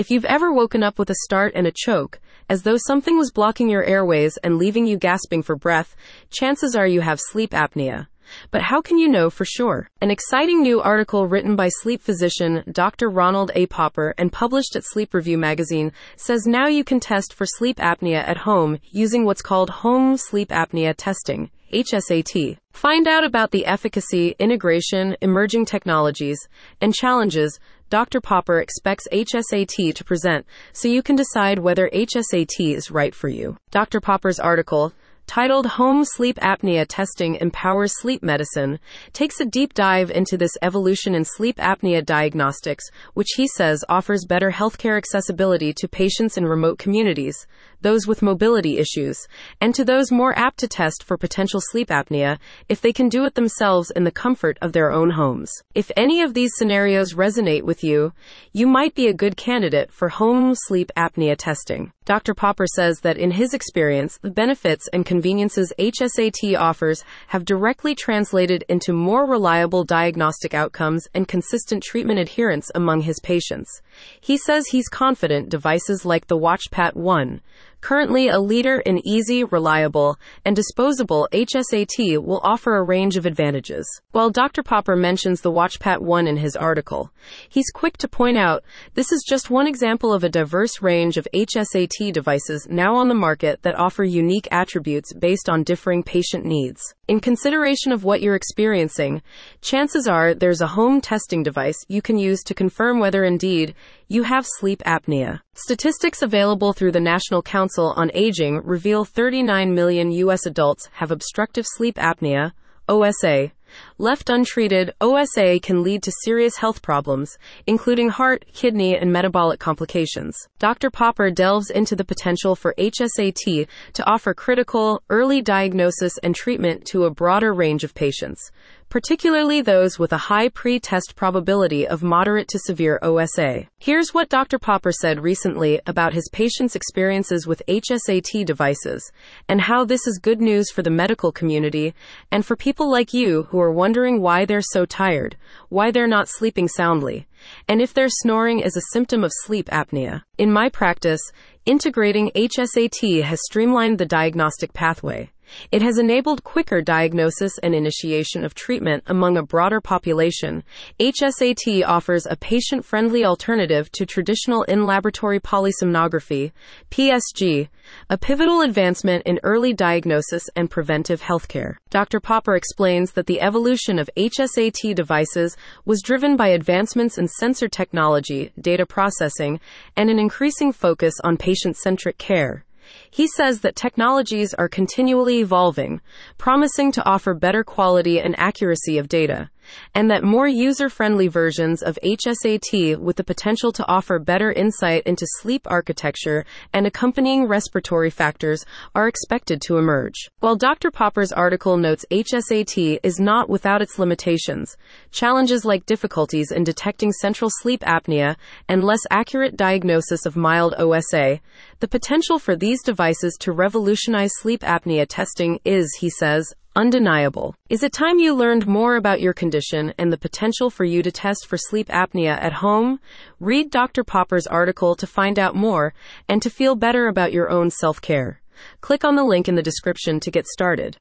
If you've ever woken up with a start and a choke, as though something was blocking your airways and leaving you gasping for breath, chances are you have sleep apnea. But how can you know for sure? An exciting new article written by sleep physician Dr. Ronald A. Popper and published at Sleep Review magazine says now you can test for sleep apnea at home using what's called home sleep apnea testing. HSAT. Find out about the efficacy, integration, emerging technologies, and challenges Dr. Popper expects HSAT to present so you can decide whether HSAT is right for you. Dr. Popper's article, titled Home Sleep Apnea Testing Empowers Sleep Medicine, takes a deep dive into this evolution in sleep apnea diagnostics, which he says offers better healthcare accessibility to patients in remote communities, those with mobility issues, and to those more apt to test for potential sleep apnea if they can do it themselves in the comfort of their own homes. If any of these scenarios resonate with you, you might be a good candidate for home sleep apnea testing. Dr. Popper says that in his experience, the benefits and conveniences HSAT offers have directly translated into more reliable diagnostic outcomes and consistent treatment adherence among his patients. He says he's confident devices like the WatchPat 1, currently a leader in easy, reliable, and disposable HSAT will offer a range of advantages. While Dr. Popper mentions the WatchPat 1 in his article, he's quick to point out this is just one example of a diverse range of HSAT devices now on the market that offer unique attributes based on differing patient needs. In consideration of what you're experiencing, chances are there's a home testing device you can use to confirm whether indeed you have sleep apnea. Statistics available through the National Council on Aging reveal 39 million U.S. adults have obstructive sleep apnea, OSA, Left untreated, OSA can lead to serious health problems, including heart, kidney, and metabolic complications. Dr. Popper delves into the potential for HSAT to offer critical, early diagnosis and treatment to a broader range of patients, particularly those with a high pre test probability of moderate to severe OSA. Here's what Dr. Popper said recently about his patients' experiences with HSAT devices and how this is good news for the medical community and for people like you who are wondering why they're so tired, why they're not sleeping soundly, and if their snoring is a symptom of sleep apnea. In my practice, integrating HSAT has streamlined the diagnostic pathway. It has enabled quicker diagnosis and initiation of treatment among a broader population. HSAT offers a patient friendly alternative to traditional in laboratory polysomnography, PSG, a pivotal advancement in early diagnosis and preventive healthcare. Dr. Popper explains that the evolution of HSAT devices was driven by advancements in sensor technology, data processing, and an increasing focus on patient centric care. He says that technologies are continually evolving, promising to offer better quality and accuracy of data and that more user friendly versions of HSAT with the potential to offer better insight into sleep architecture and accompanying respiratory factors are expected to emerge. While Dr. Popper's article notes HSAT is not without its limitations, challenges like difficulties in detecting central sleep apnea and less accurate diagnosis of mild OSA, the potential for these devices to revolutionize sleep apnea testing is, he says, undeniable. Is it time you learned more about your condition and the potential for you to test for sleep apnea at home? Read Dr. Popper's article to find out more and to feel better about your own self care. Click on the link in the description to get started.